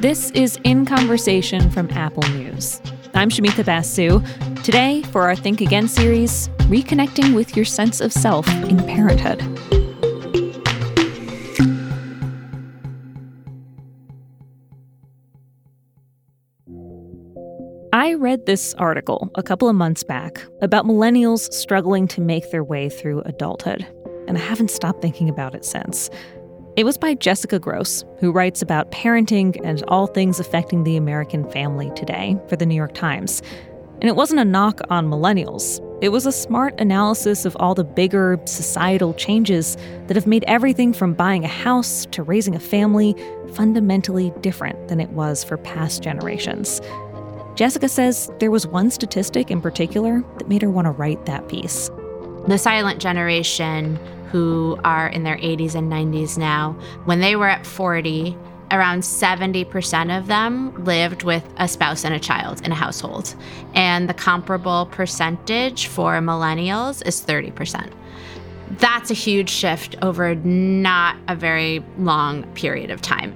This is In Conversation from Apple News. I'm Shumita Basu. Today, for our Think Again series, reconnecting with your sense of self in parenthood. I read this article a couple of months back about millennials struggling to make their way through adulthood, and I haven't stopped thinking about it since. It was by Jessica Grose, who writes about parenting and all things affecting the American family today for the New York Times. And it wasn't a knock on millennials. It was a smart analysis of all the bigger societal changes that have made everything from buying a house to raising a family fundamentally different than it was for past generations. Jessica says there was one statistic in particular that made her want to write that piece. The silent generation who are in their 80s and 90s now, when they were at 40, around 70% of them lived with a spouse and a child in a household. And the comparable percentage for millennials is 30%. That's a huge shift over not a very long period of time.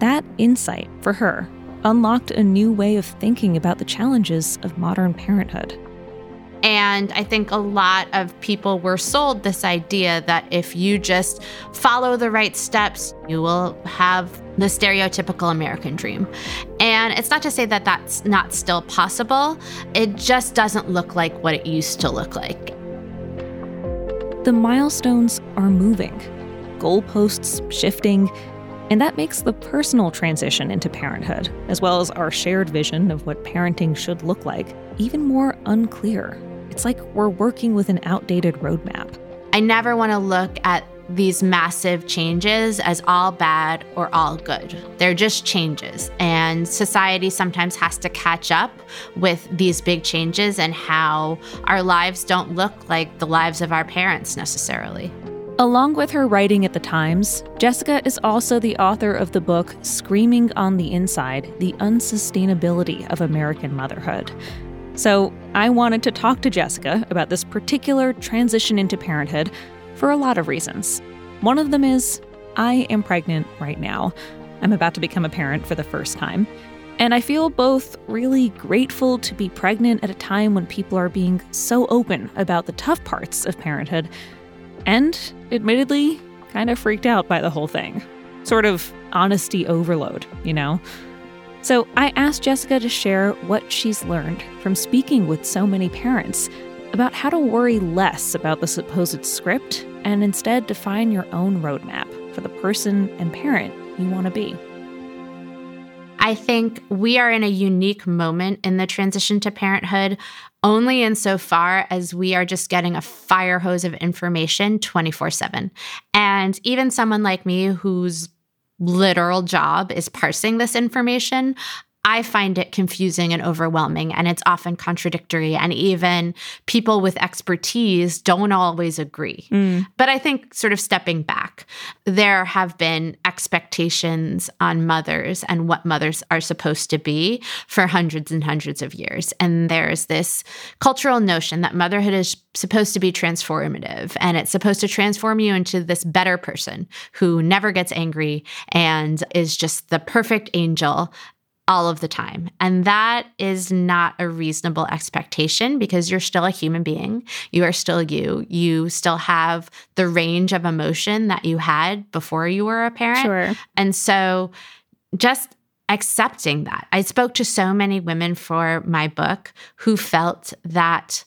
That insight for her unlocked a new way of thinking about the challenges of modern parenthood. And I think a lot of people were sold this idea that if you just follow the right steps, you will have the stereotypical American dream. And it's not to say that that's not still possible, it just doesn't look like what it used to look like. The milestones are moving, goalposts shifting, and that makes the personal transition into parenthood, as well as our shared vision of what parenting should look like, even more unclear. It's like we're working with an outdated roadmap. I never want to look at these massive changes as all bad or all good. They're just changes. And society sometimes has to catch up with these big changes and how our lives don't look like the lives of our parents necessarily. Along with her writing at the Times, Jessica is also the author of the book Screaming on the Inside The Unsustainability of American Motherhood. So I wanted to talk to Jessica about this particular transition into parenthood for a lot of reasons. One of them is I am pregnant right now. I'm about to become a parent for the first time. And I feel both really grateful to be pregnant at a time when people are being so open about the tough parts of parenthood, and admittedly, kind of freaked out by the whole thing. Sort of honesty overload, you know? So I asked Jessica to share what she's learned from speaking with so many parents about how to worry less about the supposed script and instead define your own roadmap for the person and parent you want to be. I think we are in a unique moment in the transition to parenthood, only insofar as we are just getting a fire hose of information 24 7. And even someone like me who's literal job is parsing this information, I find it confusing and overwhelming, and it's often contradictory. And even people with expertise don't always agree. Mm. But I think, sort of stepping back, there have been expectations on mothers and what mothers are supposed to be for hundreds and hundreds of years. And there's this cultural notion that motherhood is supposed to be transformative and it's supposed to transform you into this better person who never gets angry and is just the perfect angel all of the time. And that is not a reasonable expectation because you're still a human being. You are still you. You still have the range of emotion that you had before you were a parent. Sure. And so just accepting that. I spoke to so many women for my book who felt that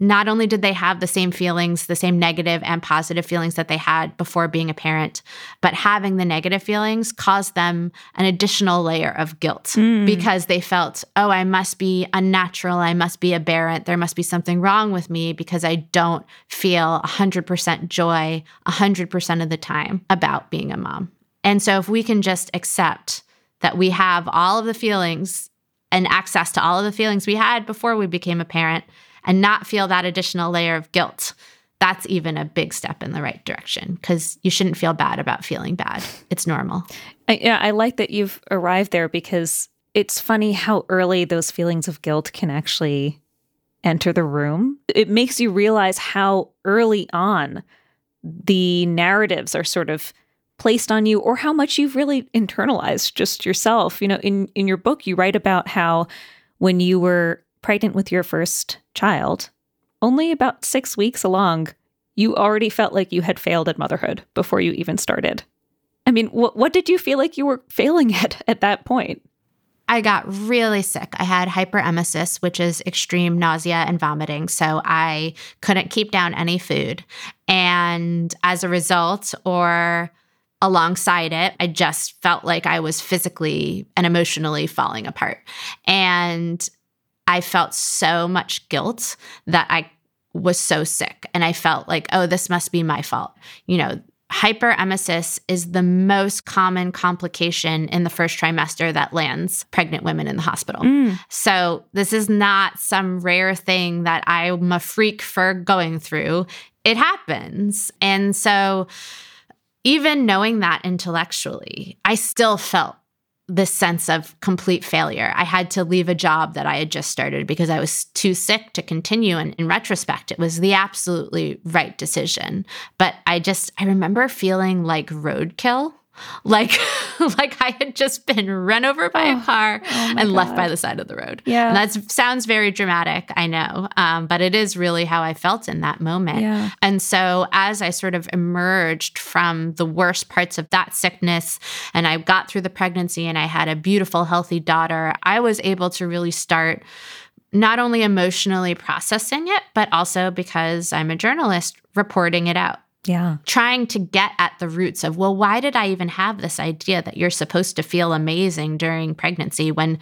not only did they have the same feelings, the same negative and positive feelings that they had before being a parent, but having the negative feelings caused them an additional layer of guilt mm. because they felt, oh, I must be unnatural. I must be aberrant. There must be something wrong with me because I don't feel 100% joy 100% of the time about being a mom. And so if we can just accept that we have all of the feelings and access to all of the feelings we had before we became a parent and not feel that additional layer of guilt, that's even a big step in the right direction because you shouldn't feel bad about feeling bad. It's normal. I, yeah, I like that you've arrived there because it's funny how early those feelings of guilt can actually enter the room. It makes you realize how early on the narratives are sort of placed on you or how much you've really internalized just yourself. You know, in in your book you write about how when you were pregnant with your first child, only about 6 weeks along, you already felt like you had failed at motherhood before you even started. I mean, what what did you feel like you were failing at at that point? I got really sick. I had hyperemesis, which is extreme nausea and vomiting. So I couldn't keep down any food. And as a result, or alongside it, I just felt like I was physically and emotionally falling apart. And I felt so much guilt that I was so sick. And I felt like, oh, this must be my fault. You know, hyperemesis is the most common complication in the first trimester that lands pregnant women in the hospital. Mm. So, this is not some rare thing that I'm a freak for going through. It happens. And so, even knowing that intellectually, I still felt this sense of complete failure. I had to leave a job that I had just started because I was too sick to continue. And in retrospect, it was the absolutely right decision. But I just, I remember feeling like roadkill like like I had just been run over by oh, a car oh and God. left by the side of the road. Yeah, that sounds very dramatic, I know, um, but it is really how I felt in that moment. Yeah. And so as I sort of emerged from the worst parts of that sickness, and I got through the pregnancy, and I had a beautiful, healthy daughter, I was able to really start not only emotionally processing it, but also because I'm a journalist reporting it out. Yeah. Trying to get at the roots of, well, why did I even have this idea that you're supposed to feel amazing during pregnancy when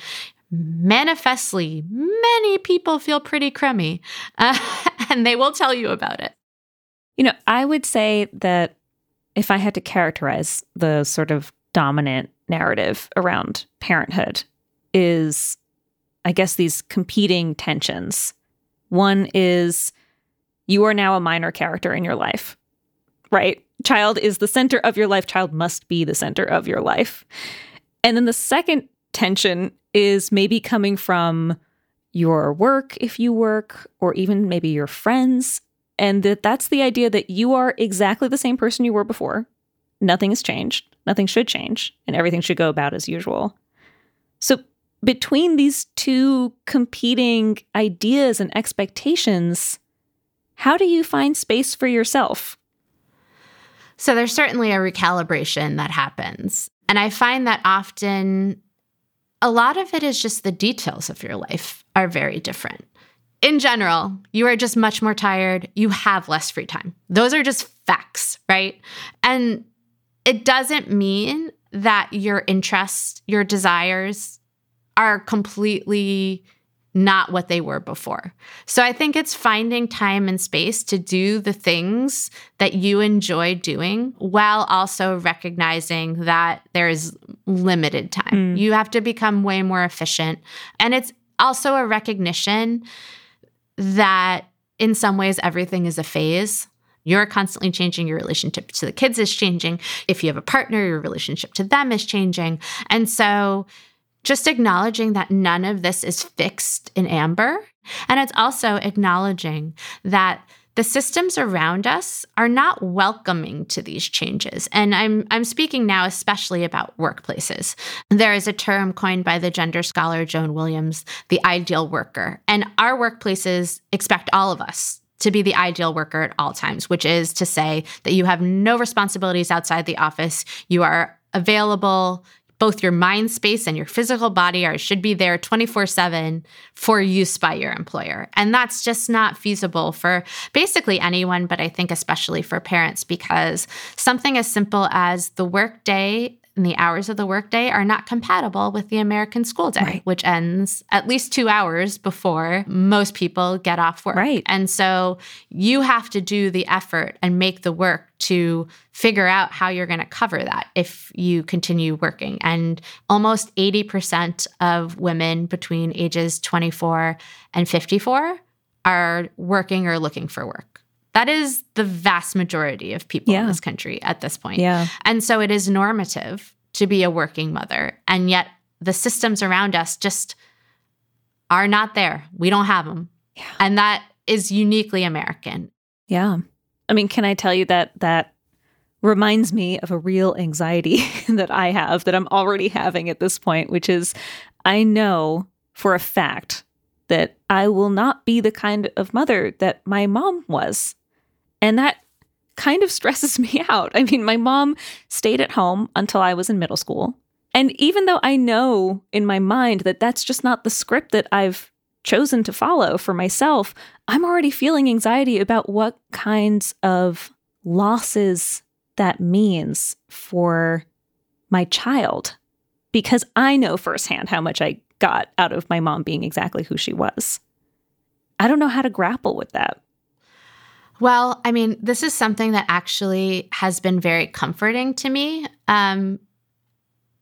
manifestly many people feel pretty crummy uh, and they will tell you about it? You know, I would say that if I had to characterize the sort of dominant narrative around parenthood, is I guess these competing tensions. One is you are now a minor character in your life right? Child is the center of your life. Child must be the center of your life. And then the second tension is maybe coming from your work, if you work, or even maybe your friends. And that that's the idea that you are exactly the same person you were before. Nothing has changed. Nothing should change. And everything should go about as usual. So, between these two competing ideas and expectations, how do you find space for yourself? So there's certainly a recalibration that happens. And I find that often a lot of it is just the details of your life are very different. In general, you are just much more tired. You have less free time. Those are just facts, right? And it doesn't mean that your interests, your desires are completely not what they were before. So I think it's finding time and space to do the things that you enjoy doing while also recognizing that there is limited time. Mm. You have to become way more efficient. And it's also a recognition that in some ways everything is a phase. You're constantly changing. Your relationship to the kids is changing. If you have a partner, your relationship to them is changing. And so just acknowledging that none of this is fixed in amber. And it's also acknowledging that the systems around us are not welcoming to these changes. And I'm, I'm speaking now especially about workplaces. There is a term coined by the gender scholar Joan Williams, the ideal worker. And our workplaces expect all of us to be the ideal worker at all times, which is to say that you have no responsibilities outside the office. You are available both your mind space and your physical body are should be there 24/7 for use by your employer. And that's just not feasible for basically anyone, but I think especially for parents because something as simple as the workday and the hours of the workday are not compatible with the American school day, right. which ends at least two hours before most people get off work. Right. And so you have to do the effort and make the work to figure out how you're going to cover that if you continue working. And almost 80% of women between ages 24 and 54 are working or looking for work. That is the vast majority of people yeah. in this country at this point. Yeah. And so it is normative to be a working mother. And yet the systems around us just are not there. We don't have them. Yeah. And that is uniquely American. Yeah. I mean, can I tell you that that reminds me of a real anxiety that I have that I'm already having at this point, which is I know for a fact that I will not be the kind of mother that my mom was. And that kind of stresses me out. I mean, my mom stayed at home until I was in middle school. And even though I know in my mind that that's just not the script that I've chosen to follow for myself, I'm already feeling anxiety about what kinds of losses that means for my child because I know firsthand how much I got out of my mom being exactly who she was. I don't know how to grapple with that. Well, I mean, this is something that actually has been very comforting to me. Um,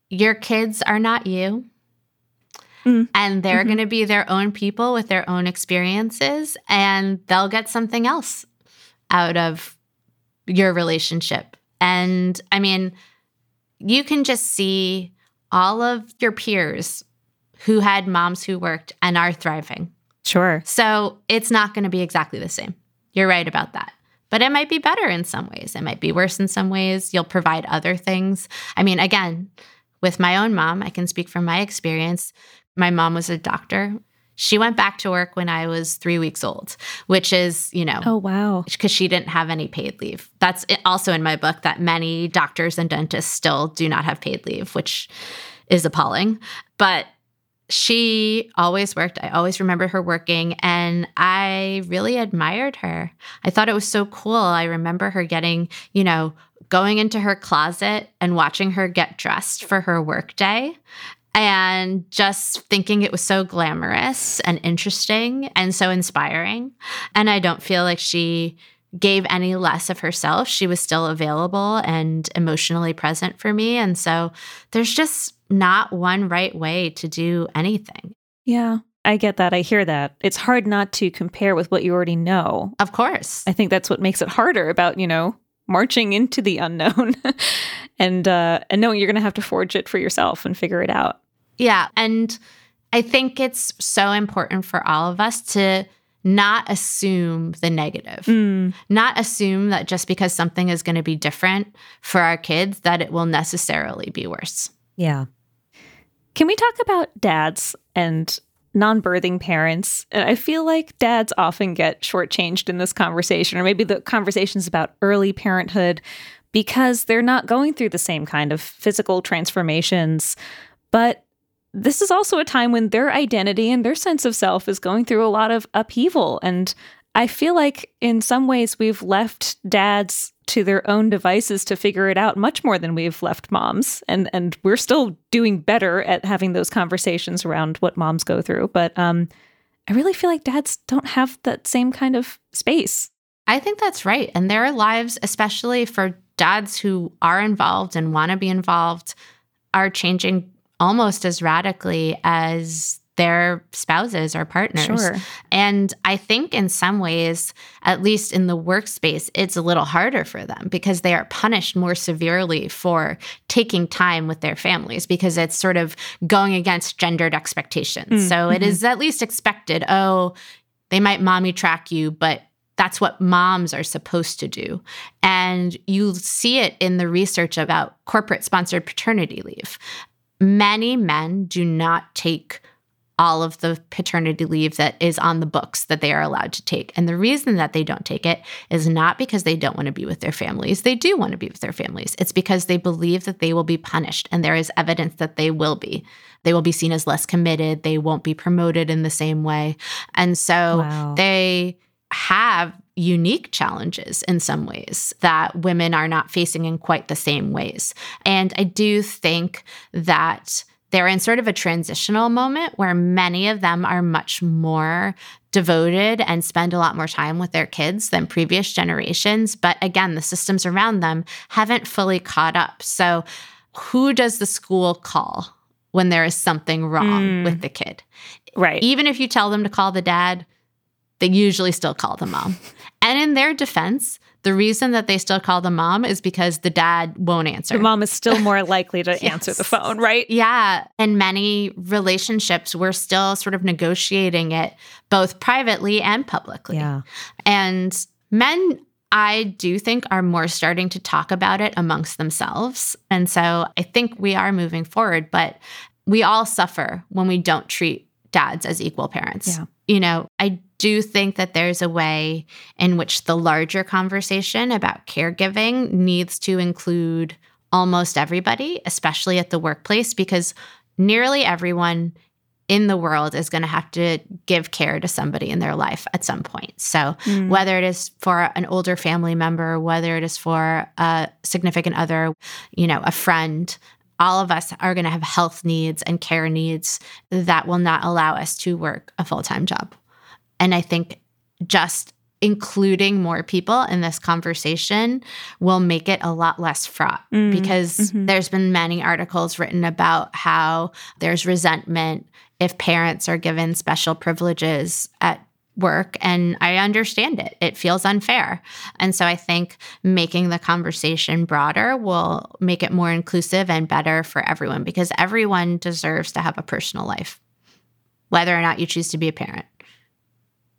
your kids are not you. Mm. And they're mm-hmm. going to be their own people with their own experiences, and they'll get something else out of your relationship. And I mean, you can just see all of your peers who had moms who worked and are thriving. Sure. So it's not going to be exactly the same. You're right about that. But it might be better in some ways. It might be worse in some ways. You'll provide other things. I mean, again, with my own mom, I can speak from my experience. My mom was a doctor. She went back to work when I was three weeks old, which is, you know, oh, wow. Because she didn't have any paid leave. That's also in my book that many doctors and dentists still do not have paid leave, which is appalling. But she always worked. I always remember her working, and I really admired her. I thought it was so cool. I remember her getting, you know, going into her closet and watching her get dressed for her workday and just thinking it was so glamorous and interesting and so inspiring. And I don't feel like she gave any less of herself. She was still available and emotionally present for me. And so there's just not one right way to do anything. Yeah. I get that. I hear that. It's hard not to compare with what you already know. Of course. I think that's what makes it harder about, you know, marching into the unknown and uh and knowing you're going to have to forge it for yourself and figure it out. Yeah. And I think it's so important for all of us to not assume the negative, mm. not assume that just because something is going to be different for our kids, that it will necessarily be worse. Yeah. Can we talk about dads and non birthing parents? I feel like dads often get shortchanged in this conversation, or maybe the conversations about early parenthood because they're not going through the same kind of physical transformations. But this is also a time when their identity and their sense of self is going through a lot of upheaval. And I feel like in some ways we've left dads to their own devices to figure it out much more than we've left moms. And and we're still doing better at having those conversations around what moms go through. But um, I really feel like dads don't have that same kind of space. I think that's right. And their lives, especially for dads who are involved and want to be involved, are changing almost as radically as their spouses or partners. Sure. And I think in some ways, at least in the workspace, it's a little harder for them because they are punished more severely for taking time with their families because it's sort of going against gendered expectations. Mm-hmm. So it mm-hmm. at least expected, oh, they might mommy track you, but that's what moms are supposed to do. And you see it in the research about corporate sponsored paternity leave many men do not take all of the paternity leave that is on the books that they are allowed to take. And the reason that they don't take it is not because they don't want to be with their families. They do want to be with their families. It's because they believe that they will be punished, and there is evidence that they will be. They will be seen as less committed. They won't be promoted in the same way. And so wow. they have unique challenges in some ways that women are not facing in quite the same ways. And I do think that they're in sort of a transitional moment where many of them are much more devoted and spend a lot more time with their kids than previous generations. But again, the systems around them haven't fully caught up. So, who does the school call when there is something wrong mm. with the kid? Right. Even if you tell them to call the dad, they usually still call the mom. And in their defense, the reason that they still call the mom is because the dad won't answer. The mom is still more likely to yes. answer the phone, right? Yeah. In many relationships, we're still sort of negotiating it both privately and publicly. Yeah. And men I do think are more starting to talk about it amongst themselves. And so I think we are moving forward, but we all suffer when we don't treat dads as equal parents. Yeah. You know, I do think that there's a way in which the larger conversation about caregiving needs to include almost everybody, especially at the workplace, because nearly everyone in the world is going to have to give care to somebody in their life at some point. So, mm. whether it is for an older family member, whether it is for a significant other, you know, a friend, all of us are going to have health needs and care needs that will not allow us to work a full time job. And I think just including more people in this conversation will make it a lot less fraught mm, because mm-hmm. there's been many articles written about how there's resentment if parents are given special privileges at work and I understand it. It feels unfair. And so I think making the conversation broader will make it more inclusive and better for everyone because everyone deserves to have a personal life, whether or not you choose to be a parent.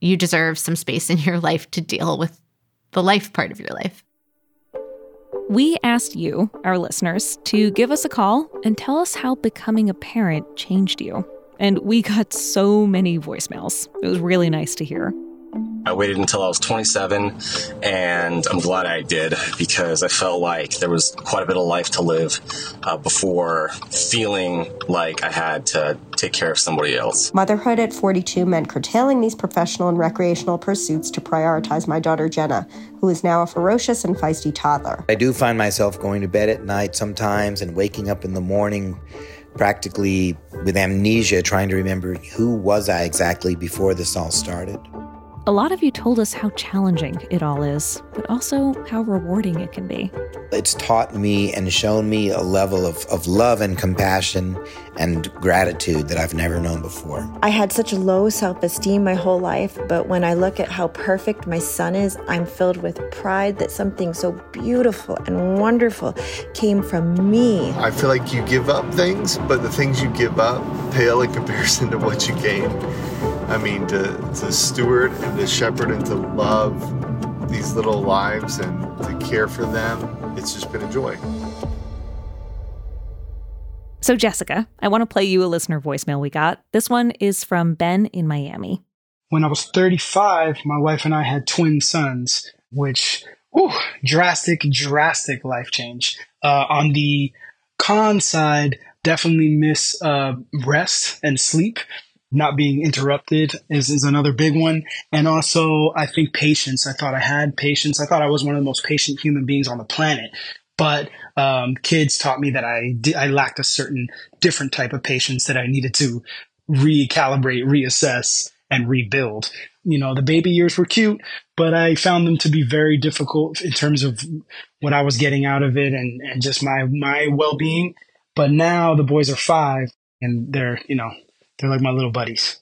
You deserve some space in your life to deal with the life part of your life. We asked you, our listeners, to give us a call and tell us how becoming a parent changed you. And we got so many voicemails. It was really nice to hear. I waited until I was 27, and I'm glad I did because I felt like there was quite a bit of life to live uh, before feeling like I had to take care of somebody else. Motherhood at 42 meant curtailing these professional and recreational pursuits to prioritize my daughter Jenna, who is now a ferocious and feisty toddler. I do find myself going to bed at night sometimes and waking up in the morning practically with amnesia, trying to remember who was I exactly before this all started. A lot of you told us how challenging it all is, but also how rewarding it can be. It's taught me and shown me a level of, of love and compassion and gratitude that I've never known before. I had such low self esteem my whole life, but when I look at how perfect my son is, I'm filled with pride that something so beautiful and wonderful came from me. I feel like you give up things, but the things you give up pale in comparison to what you gain. I mean, to, to steward and to shepherd and to love these little lives and to care for them, it's just been a joy. So, Jessica, I want to play you a listener voicemail we got. This one is from Ben in Miami. When I was 35, my wife and I had twin sons, which, whew, drastic, drastic life change. Uh, on the con side, definitely miss uh, rest and sleep not being interrupted is, is another big one. And also, I think patience. I thought I had patience. I thought I was one of the most patient human beings on the planet. But um, kids taught me that I, I lacked a certain different type of patience that I needed to recalibrate, reassess, and rebuild. You know, the baby years were cute, but I found them to be very difficult in terms of what I was getting out of it and, and just my, my well being. But now the boys are five and they're, you know, they're like my little buddies.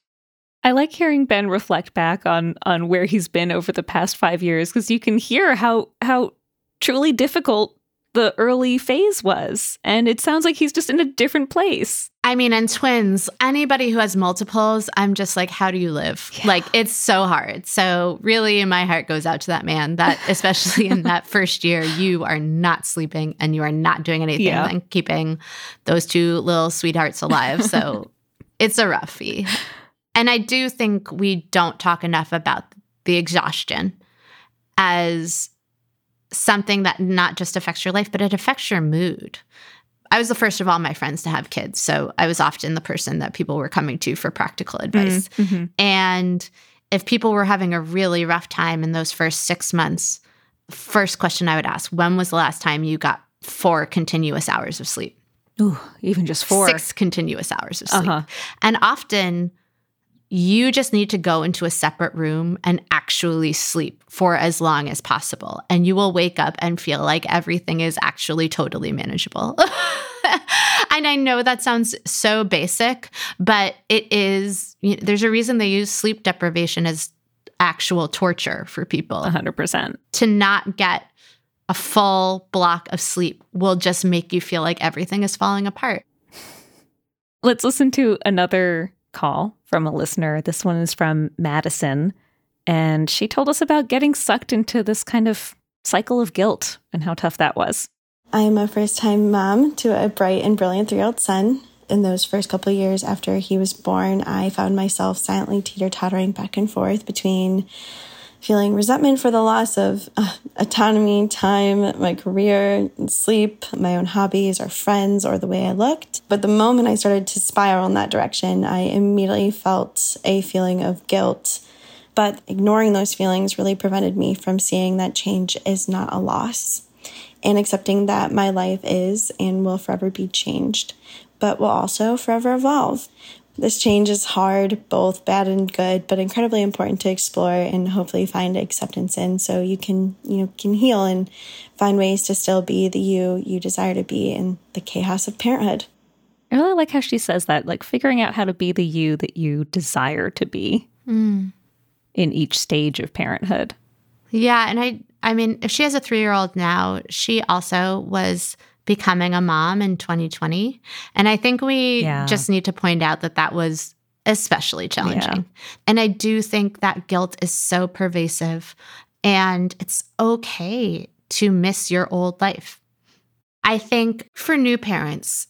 I like hearing Ben reflect back on on where he's been over the past 5 years because you can hear how how truly difficult the early phase was. And it sounds like he's just in a different place. I mean, and twins, anybody who has multiples, I'm just like, how do you live? Yeah. Like, it's so hard. So, really, my heart goes out to that man that, especially in that first year, you are not sleeping and you are not doing anything yeah. and keeping those two little sweethearts alive. So, it's a roughie. And I do think we don't talk enough about the exhaustion as something that not just affects your life, but it affects your mood. I was the first of all my friends to have kids. So I was often the person that people were coming to for practical advice. Mm, mm-hmm. And if people were having a really rough time in those first six months, first question I would ask when was the last time you got four continuous hours of sleep? Ooh, even just four. Six continuous hours of sleep. Uh-huh. And often you just need to go into a separate room and actually sleep for as long as possible. And you will wake up and feel like everything is actually totally manageable. and I know that sounds so basic, but it is, you know, there's a reason they use sleep deprivation as actual torture for people. 100%. To not get a full block of sleep will just make you feel like everything is falling apart. Let's listen to another call from a listener. This one is from Madison. And she told us about getting sucked into this kind of cycle of guilt and how tough that was. I'm a first time mom to a bright and brilliant three year old son. In those first couple of years after he was born, I found myself silently teeter tottering back and forth between feeling resentment for the loss of uh, autonomy, time, my career, sleep, my own hobbies, or friends, or the way I looked. But the moment I started to spiral in that direction, I immediately felt a feeling of guilt. But ignoring those feelings really prevented me from seeing that change is not a loss and accepting that my life is and will forever be changed, but will also forever evolve. This change is hard, both bad and good, but incredibly important to explore and hopefully find acceptance in so you can, you know, can heal and find ways to still be the you you desire to be in the chaos of parenthood. I really like how she says that, like figuring out how to be the you that you desire to be mm. in each stage of parenthood. Yeah, and I I mean, if she has a 3-year-old now, she also was becoming a mom in 2020. And I think we yeah. just need to point out that that was especially challenging. Yeah. And I do think that guilt is so pervasive and it's okay to miss your old life. I think for new parents,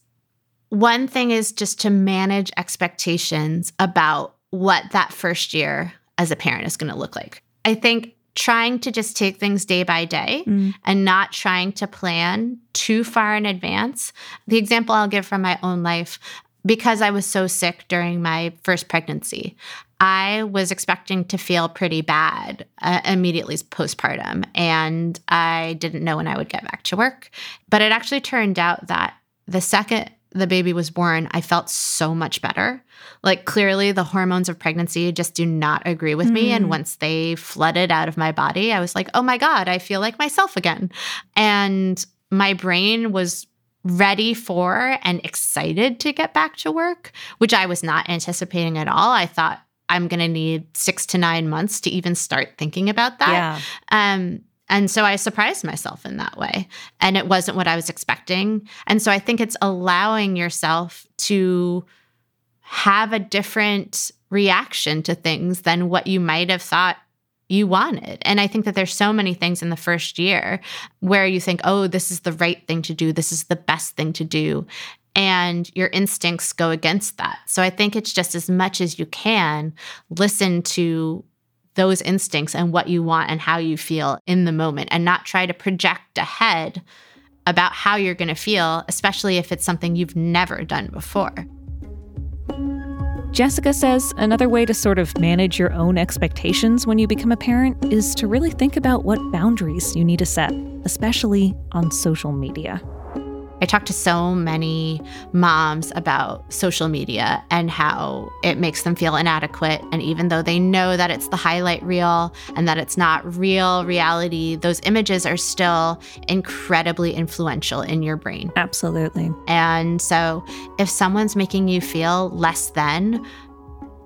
one thing is just to manage expectations about what that first year as a parent is going to look like. I think trying to just take things day by day mm. and not trying to plan too far in advance. The example I'll give from my own life because I was so sick during my first pregnancy, I was expecting to feel pretty bad uh, immediately postpartum, and I didn't know when I would get back to work. But it actually turned out that the second the baby was born, I felt so much better. Like, clearly, the hormones of pregnancy just do not agree with mm. me. And mm. once they flooded out of my body, I was like, oh my God, I feel like myself again. And my brain was ready for and excited to get back to work, which I was not anticipating at all. I thought I'm going to need six to nine months to even start thinking about that. Yeah. Um, and so I surprised myself in that way. And it wasn't what I was expecting. And so I think it's allowing yourself to have a different reaction to things than what you might have thought you wanted. And I think that there's so many things in the first year where you think, oh, this is the right thing to do, this is the best thing to do. And your instincts go against that. So I think it's just as much as you can listen to those instincts and what you want and how you feel in the moment and not try to project ahead about how you're going to feel, especially if it's something you've never done before. Jessica says another way to sort of manage your own expectations when you become a parent is to really think about what boundaries you need to set, especially on social media. I talk to so many moms about social media and how it makes them feel inadequate. And even though they know that it's the highlight reel and that it's not real reality, those images are still incredibly influential in your brain. Absolutely. And so if someone's making you feel less than,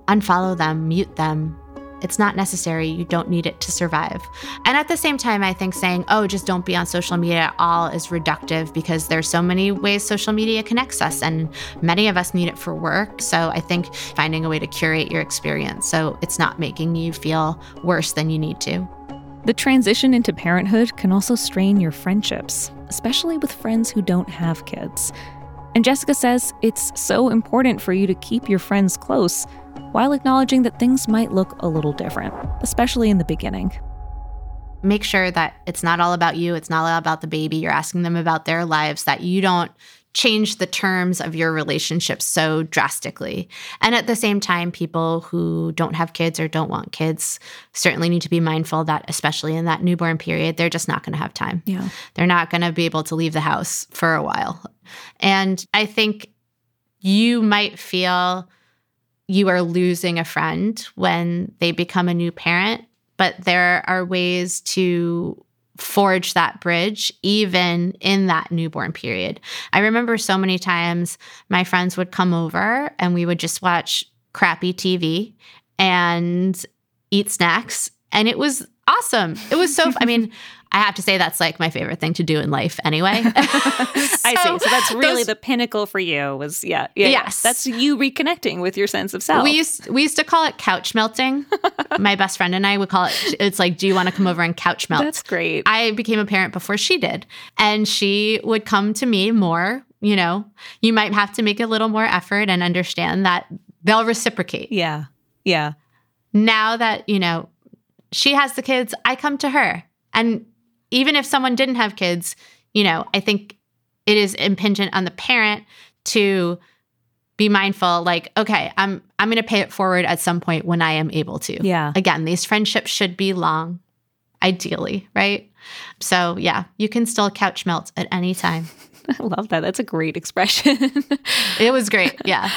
unfollow them, mute them, it's not necessary. You don't need it to survive. And at the same time, I think saying, oh, just don't be on social media at all is reductive because there's so many ways social media connects us and many of us need it for work. So I think finding a way to curate your experience so it's not making you feel worse than you need to. The transition into parenthood can also strain your friendships, especially with friends who don't have kids. And Jessica says it's so important for you to keep your friends close while acknowledging that things might look a little different, especially in the beginning. Make sure that it's not all about you, it's not all about the baby. You're asking them about their lives, that you don't change the terms of your relationship so drastically. And at the same time, people who don't have kids or don't want kids certainly need to be mindful that, especially in that newborn period, they're just not going to have time. Yeah. They're not going to be able to leave the house for a while. And I think you might feel you are losing a friend when they become a new parent, but there are ways to forge that bridge even in that newborn period. I remember so many times my friends would come over and we would just watch crappy TV and eat snacks and it was awesome. It was so I mean, I have to say that's like my favorite thing to do in life anyway. so, I see. So that's really those, the pinnacle for you was yeah, yeah. Yes. That's you reconnecting with your sense of self. We used we used to call it couch melting. my best friend and I would call it it's like, do you want to come over and couch melt? That's great. I became a parent before she did. And she would come to me more, you know. You might have to make a little more effort and understand that they'll reciprocate. Yeah. Yeah. Now that, you know, she has the kids, I come to her. And even if someone didn't have kids, you know, I think it is impingent on the parent to be mindful like okay i'm i'm going to pay it forward at some point when i am able to. Yeah. Again these friendships should be long ideally right? So yeah you can still couch melt at any time. I love that. That's a great expression. It was great yeah.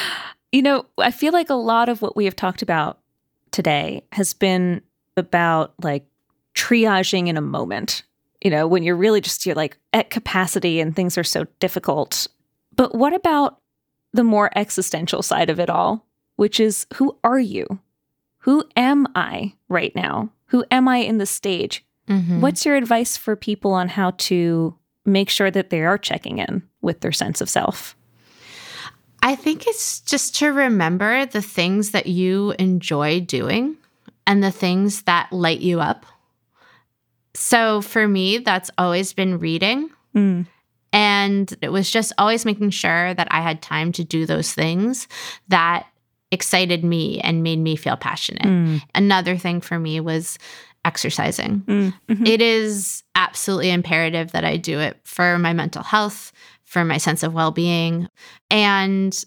You know i feel like a lot of what we have talked about today has been about like triaging in a moment you know, when you're really just you're like at capacity and things are so difficult. But what about the more existential side of it all, which is who are you? Who am I right now? Who am I in the stage? Mm-hmm. What's your advice for people on how to make sure that they are checking in with their sense of self? I think it's just to remember the things that you enjoy doing and the things that light you up so for me, that's always been reading. Mm. And it was just always making sure that I had time to do those things that excited me and made me feel passionate. Mm. Another thing for me was exercising. Mm. Mm-hmm. It is absolutely imperative that I do it for my mental health, for my sense of well being. And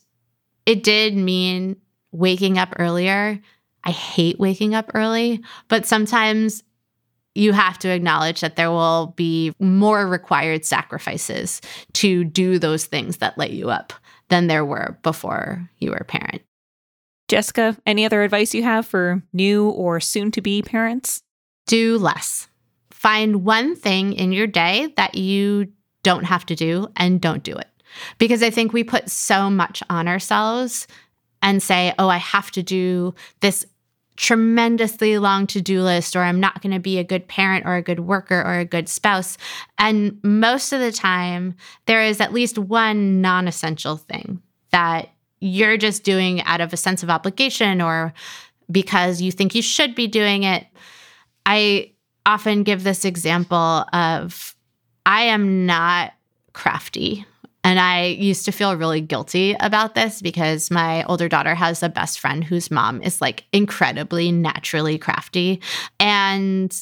it did mean waking up earlier. I hate waking up early, but sometimes you have to acknowledge that there will be more required sacrifices to do those things that light you up than there were before you were a parent. Jessica, any other advice you have for new or soon to be parents? Do less. Find one thing in your day that you don't have to do and don't do it. Because I think we put so much on ourselves and say, oh, I have to do this tremendously long to do list, or I'm not going to be a good parent or a good worker or a good spouse. And most of the time, there is at least one non essential thing that you're just doing out of a sense of obligation or because you think you should be doing it. I often give this example of I am not crafty and I used to feel really guilty about this because my older daughter has a best friend whose mom is like incredibly naturally crafty. And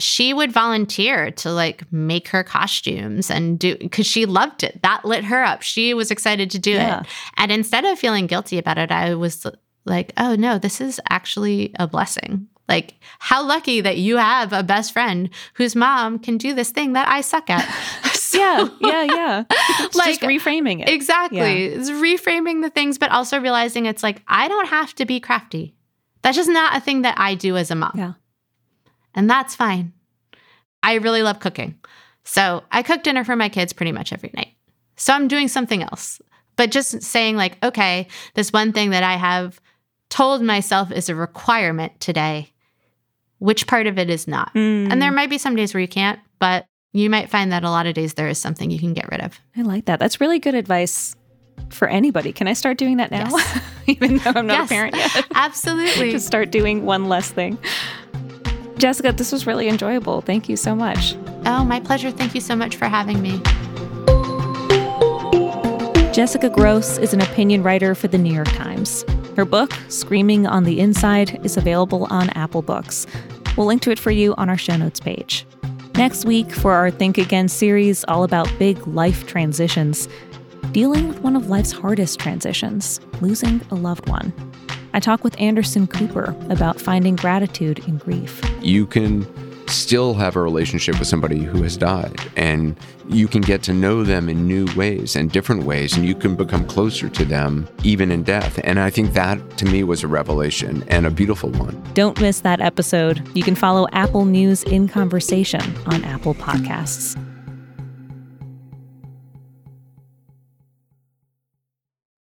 she would volunteer to like make her costumes and do because she loved it. That lit her up. She was excited to do yeah. it. And instead of feeling guilty about it, I was like, oh no, this is actually a blessing. Like, how lucky that you have a best friend whose mom can do this thing that I suck at. yeah, yeah, yeah. It's like reframing it. Exactly. Yeah. It's reframing the things, but also realizing it's like, I don't have to be crafty. That's just not a thing that I do as a mom. Yeah. And that's fine. I really love cooking. So I cook dinner for my kids pretty much every night. So I'm doing something else. But just saying, like, okay, this one thing that I have told myself is a requirement today which part of it is not. Mm. And there might be some days where you can't, but you might find that a lot of days there is something you can get rid of. I like that. That's really good advice for anybody. Can I start doing that now? Yes. Even though I'm not yes, a parent yet. Absolutely. to start doing one less thing. Jessica, this was really enjoyable. Thank you so much. Oh, my pleasure. Thank you so much for having me. Jessica Grose is an opinion writer for the New York Times. Her book, Screaming on the Inside, is available on Apple Books. We'll link to it for you on our show notes page. Next week, for our Think Again series, all about big life transitions, dealing with one of life's hardest transitions, losing a loved one. I talk with Anderson Cooper about finding gratitude in grief. You can still have a relationship with somebody who has died. And you can get to know them in new ways and different ways and you can become closer to them even in death. And i think that to me was a revelation and a beautiful one. Don't miss that episode. You can follow apple news in conversation on apple podcasts